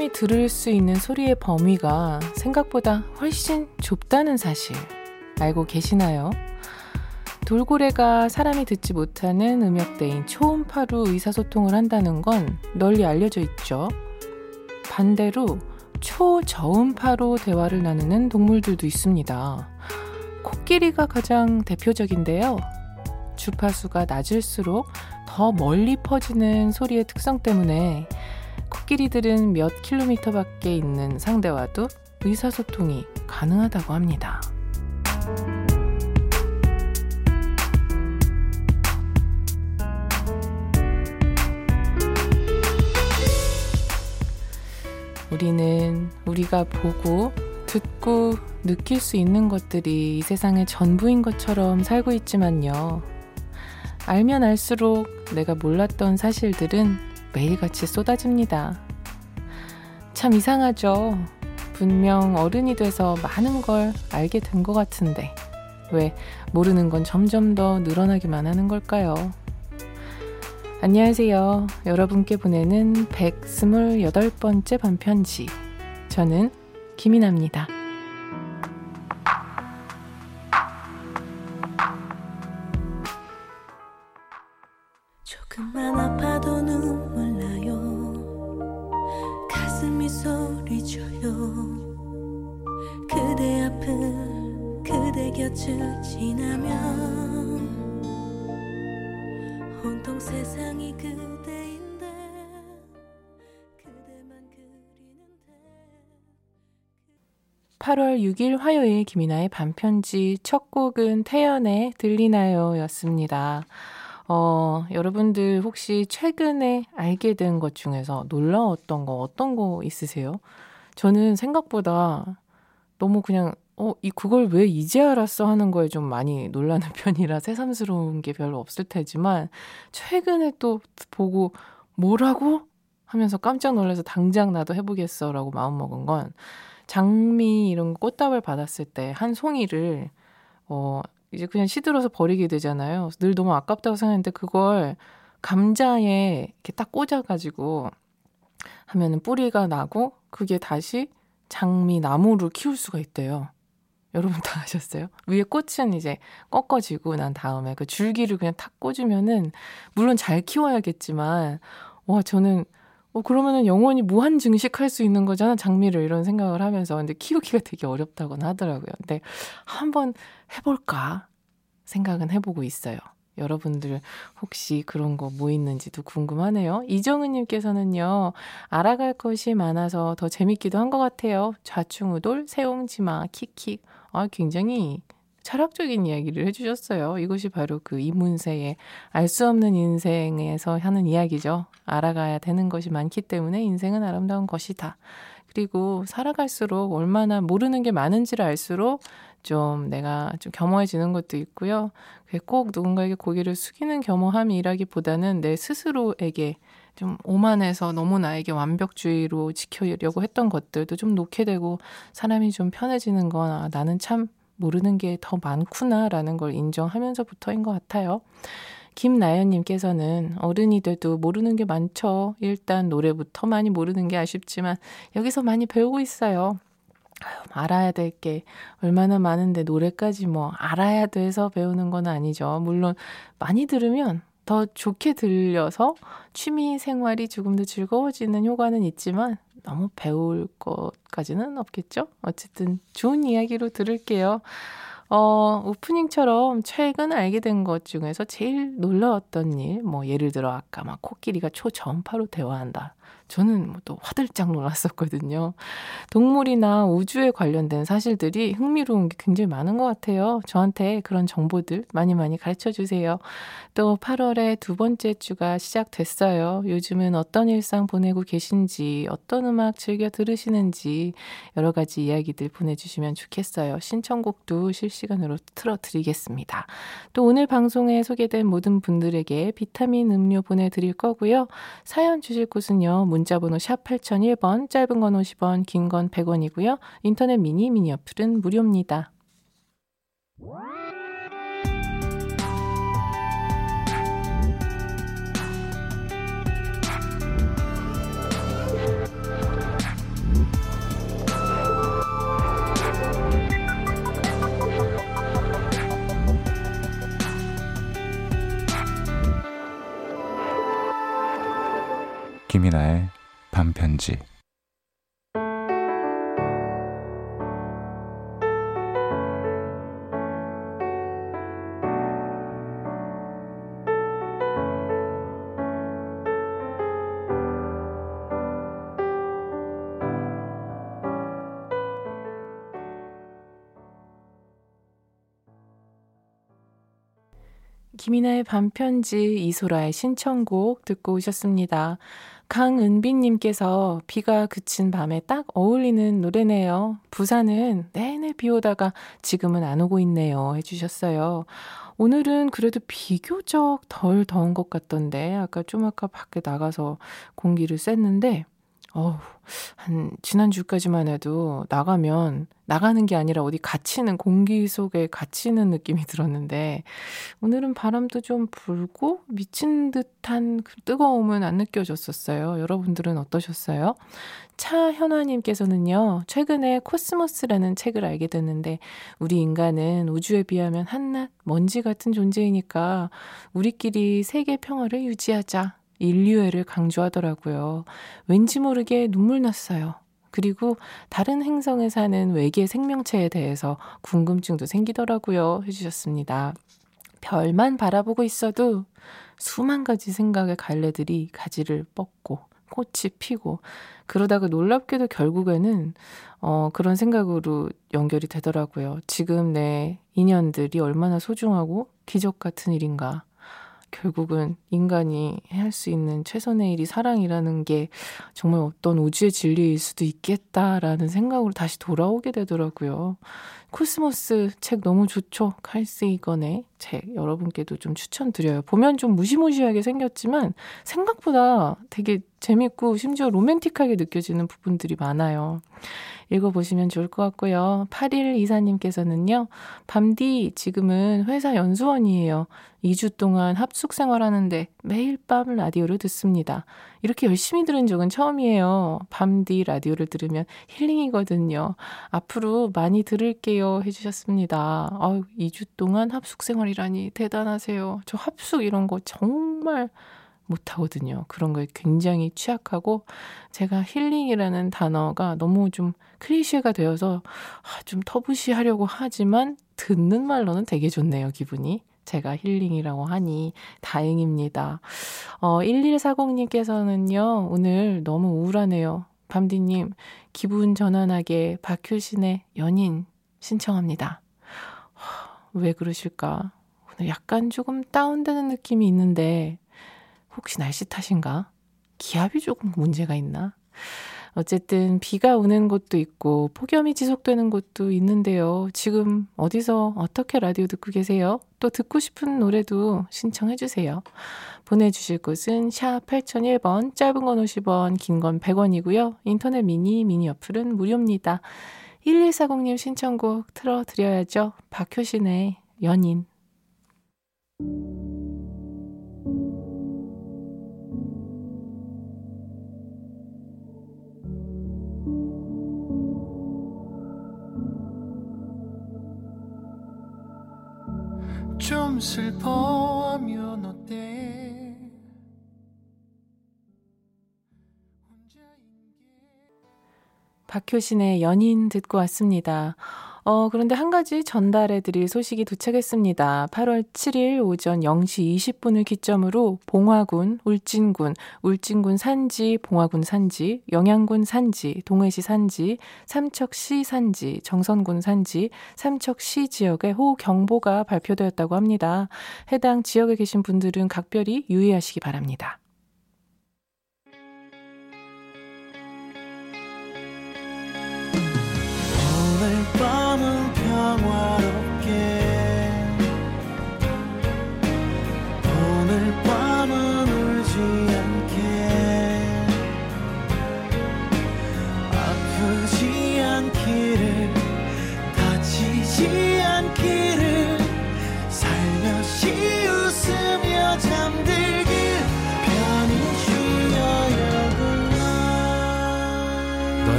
사람이 들을 수 있는 소리의 범위가 생각보다 훨씬 좁다는 사실 알고 계시나요? 돌고래가 사람이 듣지 못하는 음역대인 초음파로 의사소통을 한다는 건 널리 알려져 있죠. 반대로 초저음파로 대화를 나누는 동물들도 있습니다. 코끼리가 가장 대표적인데요. 주파수가 낮을수록 더 멀리 퍼지는 소리의 특성 때문에 코끼리들은 몇 킬로미터 밖에 있는 상대와도 의사소통이 가능하다고 합니다. 우리는 우리가 보고 듣고 느낄 수 있는 것들이 이 세상의 전부인 것처럼 살고 있지만요. 알면 알수록 내가 몰랐던 사실들은 매일같이 쏟아집니다. 참 이상하죠. 분명 어른이 돼서 많은 걸 알게 된 것 같은데, 왜 모르는 건 점점 더 늘어나기만 하는 걸까요? 안녕하세요. 여러분께 보내는 128번째 반편지. 저는 김이나입니다. 곁을 지나면 온통 세상이 그대인데 그대만 그리는데 8월 6일 화요일 김이나의 반편지 첫 곡은 태연의 들리나요 였습니다. 어, 여러분들 혹시 최근에 알게 된 것 중에서 놀라웠던 거 어떤 거 있으세요? 저는 생각보다 너무 그냥 어, 이 그걸 왜 이제 알았어 하는 거에 좀 많이 놀라는 편이라 새삼스러운 게 별로 없을 테지만 최근에 또 보고 뭐라고 하면서 깜짝 놀라서 당장 나도 해보겠어라고 마음먹은 건 장미 이런 꽃다발 받았을 때 한 송이를 어 이제 그냥 시들어서 버리게 되잖아요. 늘 너무 아깝다고 생각했는데 그걸 감자에 이렇게 딱 꽂아가지고 하면은 뿌리가 나고 그게 다시 장미 나무를 키울 수가 있대요. 여러분 다 아셨어요? 위에 꽃은 이제 꺾어지고 난 다음에 그 줄기를 그냥 탁 꽂으면은 물론 잘 키워야겠지만 와 저는 어 그러면은 영원히 무한 증식할 수 있는 거잖아 장미를 이런 생각을 하면서 근데 키우기가 되게 어렵다고는 하더라고요. 근데 한번 해볼까 생각은 해보고 있어요. 여러분들 혹시 그런 거 뭐 있는지도 궁금하네요. 이정은님께서는요, 알아갈 것이 많아서 더 재밌기도 한 것 같아요. 좌충우돌, 세옹지마, 킥킥. 아, 굉장히 철학적인 이야기를 해주셨어요. 이것이 바로 그 이문세의 알 수 없는 인생에서 하는 이야기죠. 알아가야 되는 것이 많기 때문에 인생은 아름다운 것이다. 그리고 살아갈수록 얼마나 모르는 게 많은지를 알수록 좀 내가 좀 겸허해지는 것도 있고요. 꼭 누군가에게 고개를 숙이는 겸허함이라기보다는 내 스스로에게 좀 오만해서 너무 나에게 완벽주의로 지켜려고 했던 것들도 좀 놓게 되고 사람이 좀 편해지는 건 아, 나는 참 모르는 게 더 많구나라는 걸 인정하면서부터인 것 같아요. 김나연님께서는 어른이 돼도 모르는 게 많죠. 일단 노래부터 많이 모르는 게 아쉽지만 여기서 많이 배우고 있어요. 알아야 될 게 얼마나 많은데 노래까지 뭐 알아야 돼서 배우는 건 아니죠. 물론 많이 들으면 더 좋게 들려서 취미 생활이 조금 더 즐거워지는 효과는 있지만 너무 배울 것까지는 없겠죠? 어쨌든 좋은 이야기로 들을게요. 어, 오프닝처럼 최근 알게 된 것 중에서 제일 놀라웠던 일, 뭐 예를 들어 아까 막 코끼리가 초전파로 대화한다. 저는 뭐또 화들짝 놀랐었거든요. 동물이나 우주에 관련된 사실들이 흥미로운 게 굉장히 많은 것 같아요. 저한테 그런 정보들 많이 많이 가르쳐 주세요. 또 8월에 두 번째 주가 시작됐어요. 요즘은 어떤 일상 보내고 계신지, 어떤 음악 즐겨 들으시는지 여러 가지 이야기들 보내주시면 좋겠어요. 신청곡도 실시간으로 틀어드리겠습니다. 또 오늘 방송에 소개된 모든 분들에게 비타민 음료 보내드릴 거고요. 사연 주실 곳은요. 문자번호 샵 8001번, 짧은 건 50원, 긴 건 100원이고요. 인터넷 미니, 미니 어플은 무료입니다. 김이나의 반편지 김이나의 반편지 이소라의 신청곡 듣고 오셨습니다. 강은비님께서 비가 그친 밤에 딱 어울리는 노래네요. 부산은 내내 비 오다가 지금은 안 오고 있네요. 해주셨어요. 오늘은 그래도 비교적 덜 더운 것 같던데, 아까 좀 아까 밖에 나가서 공기를 쐈는데, 어우, 한, 지난주까지만 해도 나가면, 나가는 게 아니라 어디 갇히는, 공기 속에 갇히는 느낌이 들었는데, 오늘은 바람도 좀 불고, 미친 듯한 그 뜨거움은 안 느껴졌었어요. 여러분들은 어떠셨어요? 차현화님께서는요, 최근에 코스모스라는 책을 알게 됐는데, 우리 인간은 우주에 비하면 한낱 먼지 같은 존재이니까, 우리끼리 세계 평화를 유지하자. 인류애를 강조하더라고요. 왠지 모르게 눈물 났어요. 그리고 다른 행성에 사는 외계 생명체에 대해서 궁금증도 생기더라고요. 해주셨습니다. 별만 바라보고 있어도 수만 가지 생각의 갈래들이 가지를 뻗고 꽃이 피고 그러다가 놀랍게도 결국에는 어 그런 생각으로 연결이 되더라고요. 지금 내 인연들이 얼마나 소중하고 기적 같은 일인가. 결국은 인간이 할 수 있는 최선의 일이 사랑이라는 게 정말 어떤 우주의 진리일 수도 있겠다라는 생각으로 다시 돌아오게 되더라고요. 코스모스 책 너무 좋죠. 칼 세이건의 책 여러분께도 좀 추천드려요. 보면 좀 무시무시하게 생겼지만 생각보다 되게 재밌고 심지어 로맨틱하게 느껴지는 부분들이 많아요. 읽어보시면 좋을 것 같고요. 8124님께서는요, 밤디, 지금은 회사 연수원이에요. 2주 동안 합숙 생활하는데 매일 밤 라디오를 듣습니다. 이렇게 열심히 들은 적은 처음이에요. 밤디 라디오를 들으면 힐링이거든요. 앞으로 많이 들을게요. 해주셨습니다. 아유, 2주 동안 합숙 생활이라니 대단하세요. 저 합숙 이런 거 정말 못하거든요. 그런 거에 굉장히 취약하고 제가 힐링이라는 단어가 너무 좀 클리셰가 되어서 아, 좀 터부시 하려고 하지만 듣는 말로는 되게 좋네요, 기분이. 제가 힐링이라고 하니 다행입니다. 어, 1140님께서는요, 오늘 너무 우울하네요. 밤디님, 기분 전환하게 박효신의 연인 신청합니다. 왜 그러실까? 오늘 약간 조금 다운되는 느낌이 있는데, 혹시 날씨 탓인가? 기압이 조금 문제가 있나? 어쨌든 비가 오는 곳도 있고 폭염이 지속되는 곳도 있는데요. 지금 어디서 어떻게 라디오 듣고 계세요? 또 듣고 싶은 노래도 신청해 주세요. 보내 주실 곳은 샵 8001번, 짧은 건 50원, 긴 건 100원이고요. 인터넷 미니, 미니 어플은 무료입니다. 1140님 신청곡 틀어드려야죠. 박효신의 연인. 좀 슬퍼하면 어때 박효신의 연인 듣고 왔습니다. 어, 그런데 한 가지 전달해 드릴 소식이 도착했습니다. 8월 7일 오전 0시 20분을 기점으로 봉화군, 울진군, 울진군 산지, 봉화군 산지, 영양군 산지, 동해시 산지, 삼척시 산지, 정선군 산지, 삼척시 지역에 호우경보가 발표되었다고 합니다. 해당 지역에 계신 분들은 각별히 유의하시기 바랍니다.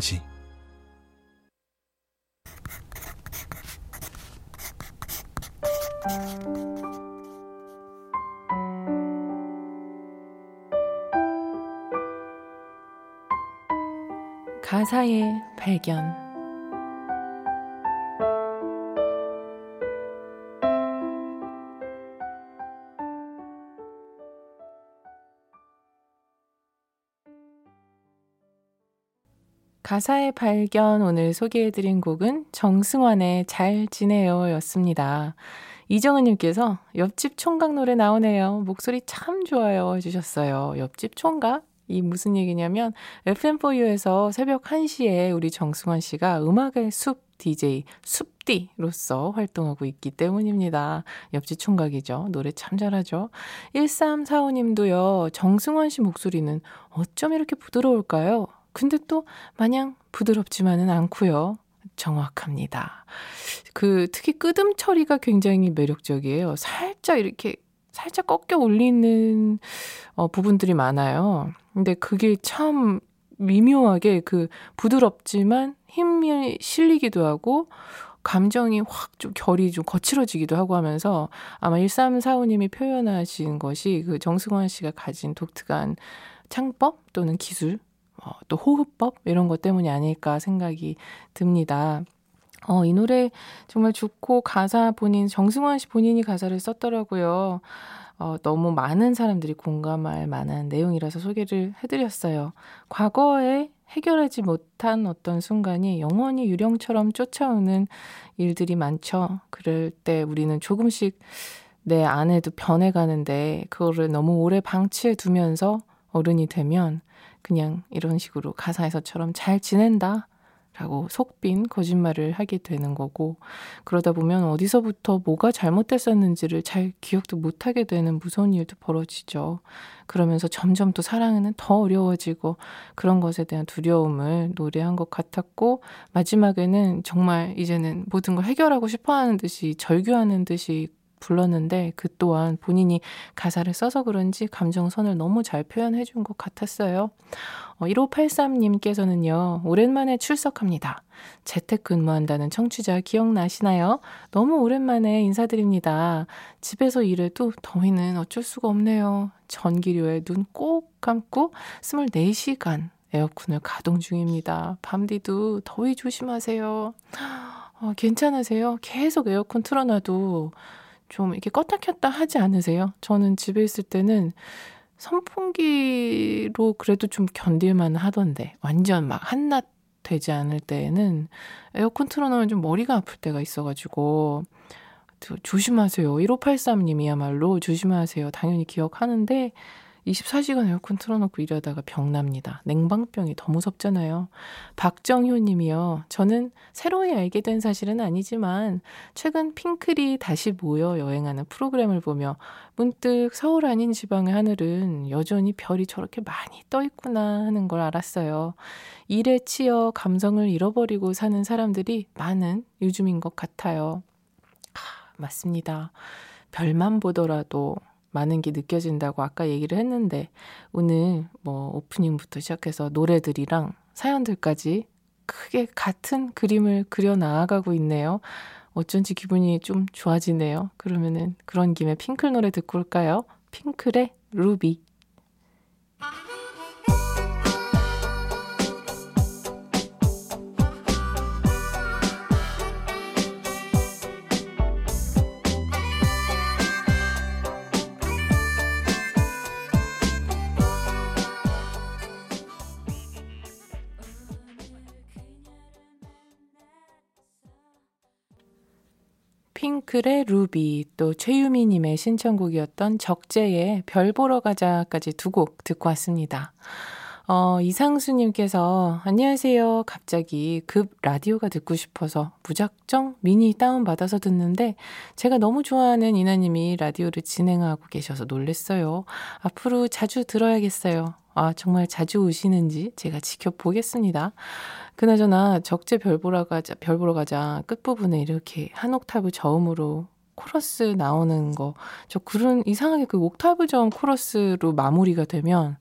건지. 가사의 발견 가사의 발견 오늘 소개해드린 곡은 정승환의 잘 지내요 였습니다. 이정은님께서 옆집 총각 노래 나오네요. 목소리 참 좋아요 해주셨어요. 옆집 총각? 이 무슨 얘기냐면 FM4U에서 새벽 1시에 우리 정승환 씨가 음악의 숲 DJ 숲디로서 활동하고 있기 때문입니다. 옆집 총각이죠. 노래 참 잘하죠. 1345님도요. 정승환 씨 목소리는 어쩜 이렇게 부드러울까요? 근데 또 마냥 부드럽지만은 않고요. 정확합니다. 그 특히 끄듬 처리가 굉장히 매력적이에요. 살짝 이렇게 살짝 꺾여 올리는 어, 부분들이 많아요. 근데 그게 참 미묘하게 그 부드럽지만 힘이 실리기도 하고 감정이 확 좀 결이 좀 거칠어지기도 하고 하면서 아마 1345님이 표현하신 것이 그 정승환 씨가 가진 독특한 창법 또는 기술 어, 또 호흡법 이런 것 때문이 아닐까 생각이 듭니다. 어, 이 노래 정말 좋고 가사 본인 정승환 씨 본인이 가사를 썼더라고요. 어, 너무 많은 사람들이 공감할 만한 내용이라서 소개를 해드렸어요. 과거에 해결하지 못한 어떤 순간이 영원히 유령처럼 쫓아오는 일들이 많죠. 그럴 때 우리는 조금씩 내 안에도 변해가는데 그거를 너무 오래 방치해 두면서 어른이 되면 그냥 이런 식으로 가사에서처럼 잘 지낸다. 라고 속 빈 거짓말을 하게 되는 거고, 그러다 보면 어디서부터 뭐가 잘못됐었는지를 잘 기억도 못하게 되는 무서운 일도 벌어지죠. 그러면서 점점 또 사랑은 더 어려워지고, 그런 것에 대한 두려움을 노래한 것 같았고, 마지막에는 정말 이제는 모든 걸 해결하고 싶어 하는 듯이, 절규하는 듯이 불렀는데 그 또한 본인이 가사를 써서 그런지 감정선을 너무 잘 표현해 준 것 같았어요. 어, 1583님께서는요, 오랜만에 출석합니다. 재택 근무한다는 청취자 기억나시나요? 너무 오랜만에 인사드립니다. 집에서 일해도 더위는 어쩔 수가 없네요. 전기료에 눈 꼭 감고 24시간 에어컨을 가동 중입니다. 밤디도 더위 조심하세요. 어, 괜찮으세요? 계속 에어컨 틀어놔도 좀 이렇게 껐다 켰다 하지 않으세요? 저는 집에 있을 때는 선풍기로 그래도 좀 견딜만 하던데 완전 막 한낮 되지 않을 때에는 에어컨 틀어놓으면 좀 머리가 아플 때가 있어가지고 조심하세요. 1583님이야말로 조심하세요. 당연히 기억하는데 24시간 에어컨 틀어놓고 일하다가 병납니다. 냉방병이 더 무섭잖아요. 박정효 님이요. 저는 새로이 알게 된 사실은 아니지만 최근 핑클이 다시 모여 여행하는 프로그램을 보며 문득 서울 아닌 지방의 하늘은 여전히 별이 저렇게 많이 떠 있구나 하는 걸 알았어요. 일에 치여 감성을 잃어버리고 사는 사람들이 많은 요즘인 것 같아요. 하, 맞습니다. 별만 보더라도 많은 게 느껴진다고 아까 얘기를 했는데 오늘 뭐 오프닝부터 시작해서 노래들이랑 사연들까지 크게 같은 그림을 그려 나아가고 있네요. 어쩐지 기분이 좀 좋아지네요. 그러면은 그런 김에 핑클 노래 듣고 올까요? 핑클의 루비. 핑클의 루비, 또 최유미님의 신청곡이었던 적재의 별 보러 가자까지 두 곡 듣고 왔습니다. 어, 이상수님께서, 안녕하세요. 갑자기 급 라디오가 듣고 싶어서 무작정 미니 다운받아서 듣는데, 제가 너무 좋아하는 이나님이 라디오를 진행하고 계셔서 놀랬어요. 앞으로 자주 들어야겠어요. 아, 정말 자주 오시는지 제가 지켜보겠습니다. 그나저나 적재 별 보러 가자, 별 보러 가자 끝부분에 이렇게 한 옥타브 저음으로 코러스 나오는 거. 저 그런 이상하게 그 옥타브 저음 코러스로 마무리가 되면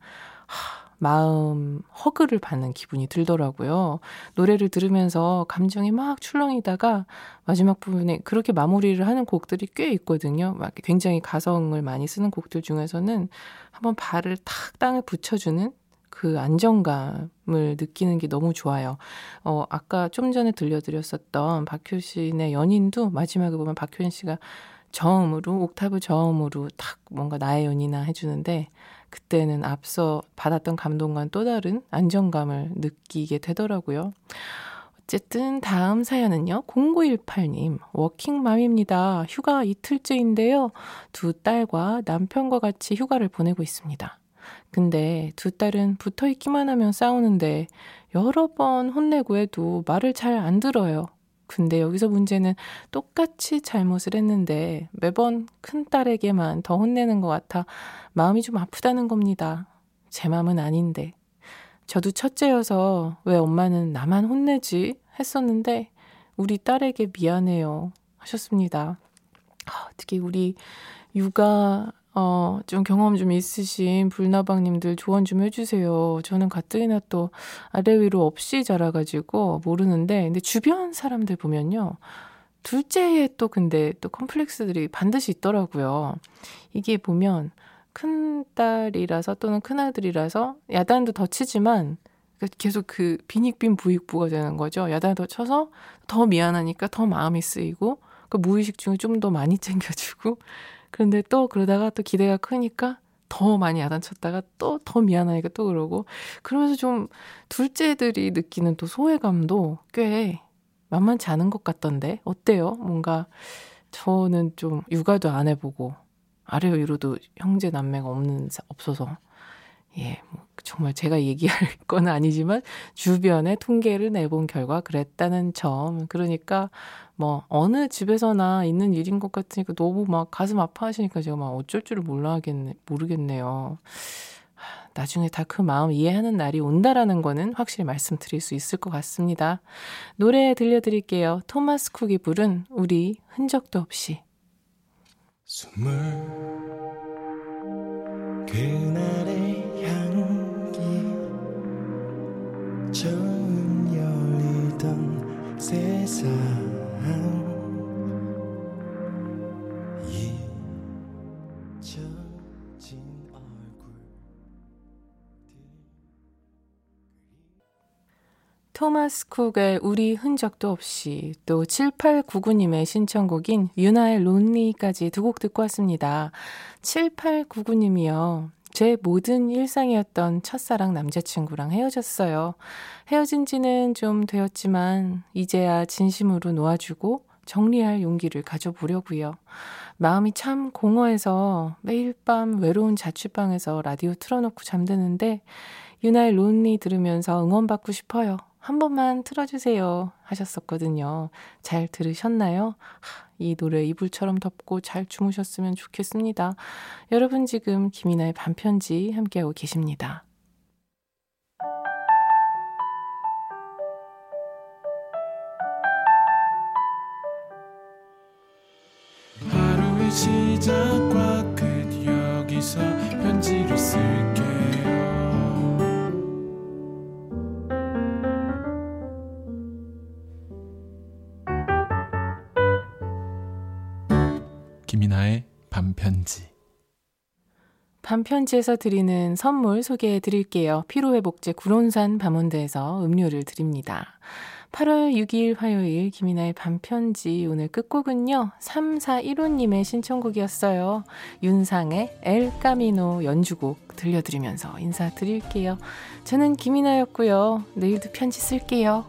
하, 마음 허그를 받는 기분이 들더라고요. 노래를 들으면서 감정이 막 출렁이다가 마지막 부분에 그렇게 마무리를 하는 곡들이 꽤 있거든요. 막 굉장히 가성을 많이 쓰는 곡들 중에서는 한번 발을 탁 땅에 붙여주는 그 안정감을 느끼는 게 너무 좋아요. 어, 아까 좀 전에 들려드렸었던 박효신의 연인도 마지막에 보면 박효신 씨가 저음으로, 옥타브 저음으로 딱 뭔가 나의 연이나 해주는데, 그때는 앞서 받았던 감동과는 또 다른 안정감을 느끼게 되더라고요. 어쨌든 다음 사연은요. 0918님, 워킹맘입니다. 휴가 이틀째인데요. 두 딸과 남편과 같이 휴가를 보내고 있습니다. 근데 두 딸은 붙어 있기만 하면 싸우는데 여러 번 혼내고 해도 말을 잘 안 들어요. 근데 여기서 문제는 똑같이 잘못을 했는데 매번 큰 딸에게만 더 혼내는 것 같아 마음이 좀 아프다는 겁니다. 제 마음은 아닌데. 저도 첫째여서 왜 엄마는 나만 혼내지? 했었는데 우리 딸에게 미안해요. 하셨습니다. 아, 특히 우리 육아 어, 좀 경험 좀 있으신 불나방님들 조언 좀 해주세요. 저는 가뜩이나 또 아래 위로 없이 자라가지고 모르는데, 근데 주변 사람들 보면요. 둘째에 또 근데 또 컴플렉스들이 반드시 있더라고요. 이게 보면 큰 딸이라서 또는 큰 아들이라서 야단도 더 치지만 그러니까 계속 그 빈익빈 부익부가 되는 거죠. 야단을 더 쳐서 더 미안하니까 더 마음이 쓰이고 그 무의식 중에 좀 더 많이 챙겨주고 그런데 또 그러다가 또 기대가 크니까 더 많이 야단 쳤다가 또 더 미안하니까 또 그러고 그러면서 좀 둘째들이 느끼는 또 소외감도 꽤 만만치 않은 것 같던데 어때요? 뭔가 저는 좀 육아도 안 해보고 아래 위로도 형제 남매가 없는 없어서 예, 뭐 정말 제가 얘기할 건 아니지만 주변에 통계를 내본 결과 그랬다는 점. 그러니까 뭐 어느 집에서나 있는 일인 것 같으니까 너무 막 가슴 아파하시니까 제가 막 어쩔 줄을 몰라 하겠네 모르겠네요. 나중에 다 그 마음 이해하는 날이 온다라는 거는 확실히 말씀드릴 수 있을 것 같습니다. 노래 들려드릴게요. 토마스 쿡이 부른 우리 흔적도 없이. 숨을 그날의 향기 처음 열리던 세상 토마스 쿡의 우리 흔적도 없이 또 7899님의 신청곡인 유나의 론리까지 두 곡 듣고 왔습니다. 7899님이요. 제 모든 일상이었던 첫사랑 남자친구랑 헤어졌어요. 헤어진 지는 좀 되었지만 이제야 진심으로 놓아주고 정리할 용기를 가져보려고요. 마음이 참 공허해서 매일 밤 외로운 자취방에서 라디오 틀어놓고 잠드는데 유나의 론리 들으면서 응원받고 싶어요. 한 번만 틀어주세요 하셨었거든요. 잘 들으셨나요? 이 노래 이불처럼 덮고 잘 주무셨으면 좋겠습니다. 여러분 지금 김이나의 반편지 함께하고 계십니다. 반편지에서 드리는 선물 소개해 드릴게요. 피로회복제 구론산 밤몬드에서 음료를 드립니다. 8월 6일 화요일 김이나의 반편지 오늘 끝곡은요. 3415님의 신청곡이었어요. 윤상의 엘 까미노 연주곡 들려드리면서 인사드릴게요. 저는 김이나였고요. 내일도 편지 쓸게요.